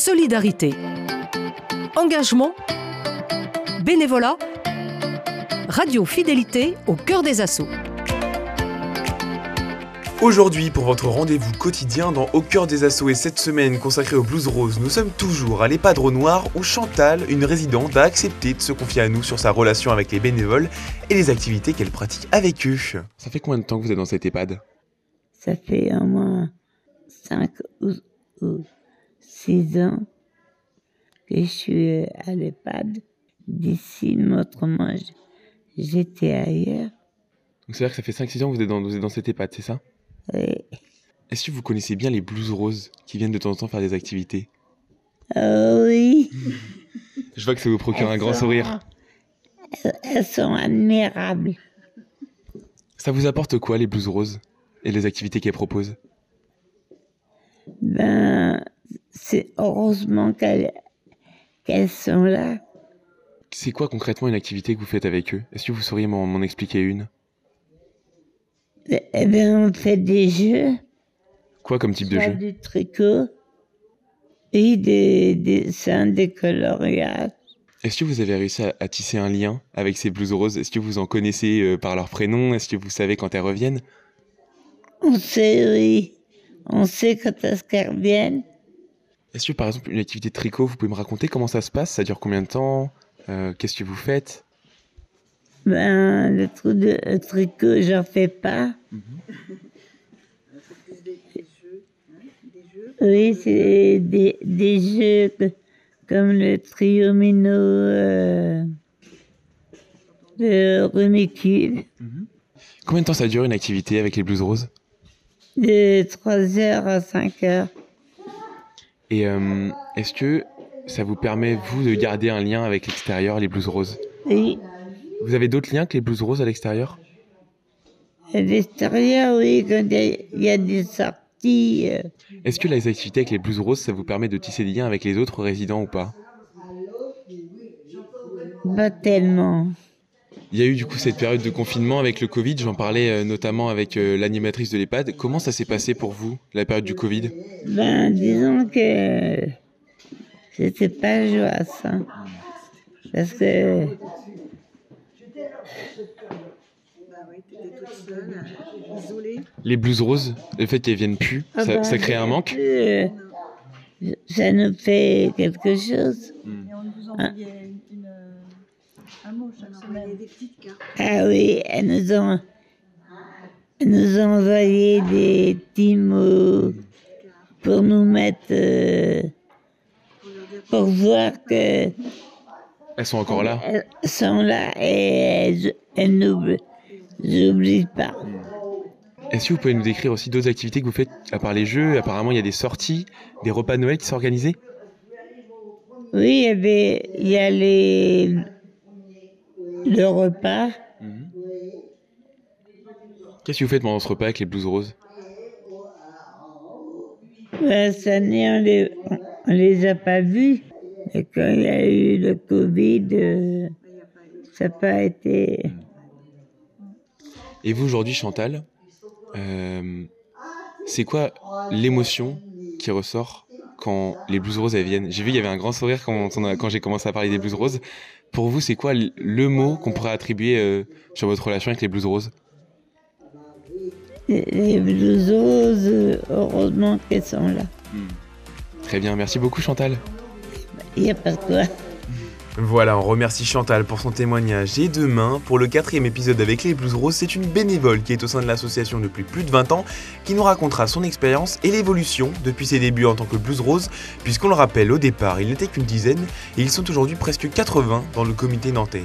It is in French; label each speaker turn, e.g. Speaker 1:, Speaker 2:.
Speaker 1: solidarité, engagement, bénévolat, radio fidélité au cœur des assauts.
Speaker 2: Aujourd'hui, pour votre rendez-vous quotidien dans Au cœur des assauts et cette semaine consacrée au blues rose, nous sommes toujours à l'EHPAD Noir où Chantal, une résidente, a accepté de se confier à nous sur sa relation avec les bénévoles et les activités qu'elle pratique avec eux. Ça fait combien de temps que vous êtes dans cette EHPAD
Speaker 3: Ça fait au moins 5 ou, 6 ans que je suis à l'EHPAD. D'ici, autrement, j'étais ailleurs.
Speaker 2: Donc c'est-à-dire que ça fait 5-6 ans que vous êtes dans, vous êtes dans cette EHPAD, c'est ça? Est-ce que vous connaissez bien les blues roses qui viennent de temps en temps faire des activités?
Speaker 3: Euh, Oui.
Speaker 2: Je vois que ça vous procure un grand sourire.
Speaker 3: Elles sont admirables.
Speaker 2: Ça vous apporte quoi les blues roses et les activités qu'elles proposent?
Speaker 3: Ben, c'est heureusement qu'elles sont là.
Speaker 2: C'est quoi concrètement une activité que vous faites avec eux? Est-ce que vous sauriez m'en expliquer une?
Speaker 3: Eh bien, on fait des jeux.
Speaker 2: Quoi comme type de jeu?
Speaker 3: Du tricot et des dessins, des coloriages.
Speaker 2: Est-ce que vous avez réussi à, tisser un lien avec ces blouses roses? Est-ce que vous en connaissez euh, par leur prénom? Est-ce que vous savez quand elles reviennent?
Speaker 3: On sait, oui. On sait quand qu'elles reviennent.
Speaker 2: Est-ce que par exemple une activité de tricot, vous pouvez me raconter comment ça se passe? Ça dure combien de temps? Euh, Qu'est-ce que vous faites?
Speaker 3: Ben, le trou de tricot, j'en fais pas. Oui, c'est des, des, jeux comme le triomino euh, de Rumicule.
Speaker 2: Combien de temps ça dure une activité avec les blouses roses?
Speaker 3: De 3 heures à 5 heures.
Speaker 2: Et euh, est-ce que ça vous permet, vous, de garder un lien avec l'extérieur, les blouses roses?
Speaker 3: Oui.
Speaker 2: Vous avez d'autres liens que les blouses roses à l'extérieur?
Speaker 3: À l'extérieur, oui, quand il y, a des sorties. Euh.
Speaker 2: Est-ce que les activités avec les blouses roses, ça vous permet de tisser des liens avec les autres résidents ou pas?
Speaker 3: Pas tellement.
Speaker 2: Il y a eu du coup cette période de confinement avec le Covid, j'en parlais euh, notamment avec euh, l'animatrice de l'EHPAD. Comment ça s'est passé pour vous, la période du Covid?
Speaker 3: Ben, disons que c'était pas joyeux, ça. Parce que
Speaker 2: les blouses roses, le fait qu'elles viennent plus, ah ça, bah, crée un manque?
Speaker 3: Ça nous fait quelque chose.
Speaker 4: Hmm. Et on vous envoyait une, un mot chaque semaine. des petites cartes.
Speaker 3: Ah oui, elles nous ont, elles nous ont envoyé des petits mots pour nous mettre. Euh, pour voir que.
Speaker 2: Elles sont encore là?
Speaker 3: Elles sont là et elles, elles n'oublient pas.
Speaker 2: Est-ce que vous pouvez nous décrire aussi d'autres activités que vous faites à part les jeux? Apparemment, il y a des sorties, des repas de Noël qui sont organisés?
Speaker 3: Oui, il y, il y a les... le repas. Mhm.
Speaker 2: Qu'est-ce que vous faites pendant ce repas avec les blouses roses
Speaker 3: ben, Cette année, on les, les a pas vus. Et quand il y a eu le Covid, euh, ça n'a pas été.
Speaker 2: Et vous, aujourd'hui, Chantal, euh, c'est quoi l'émotion qui ressort quand les blues roses viennent J'ai vu, il y avait un grand sourire quand, quand j'ai commencé à parler des blues roses. Pour vous, c'est quoi le mot qu'on pourrait attribuer euh, sur votre relation avec les blues roses?
Speaker 3: Les blues roses, heureusement qu'elles sont là. Hmm.
Speaker 2: Très bien, merci beaucoup Chantal.
Speaker 3: Il n'y a pas de quoi.
Speaker 2: Voilà, on remercie Chantal pour son témoignage. Et demain, pour le quatrième épisode avec les Blues Roses, c'est une bénévole qui est au sein de l'association depuis plus de 20 ans qui nous racontera son expérience et l'évolution depuis ses débuts en tant que Blues Rose, puisqu'on le rappelle, au départ, il n'était qu'une dizaine et ils sont aujourd'hui presque 80 dans le comité nantais.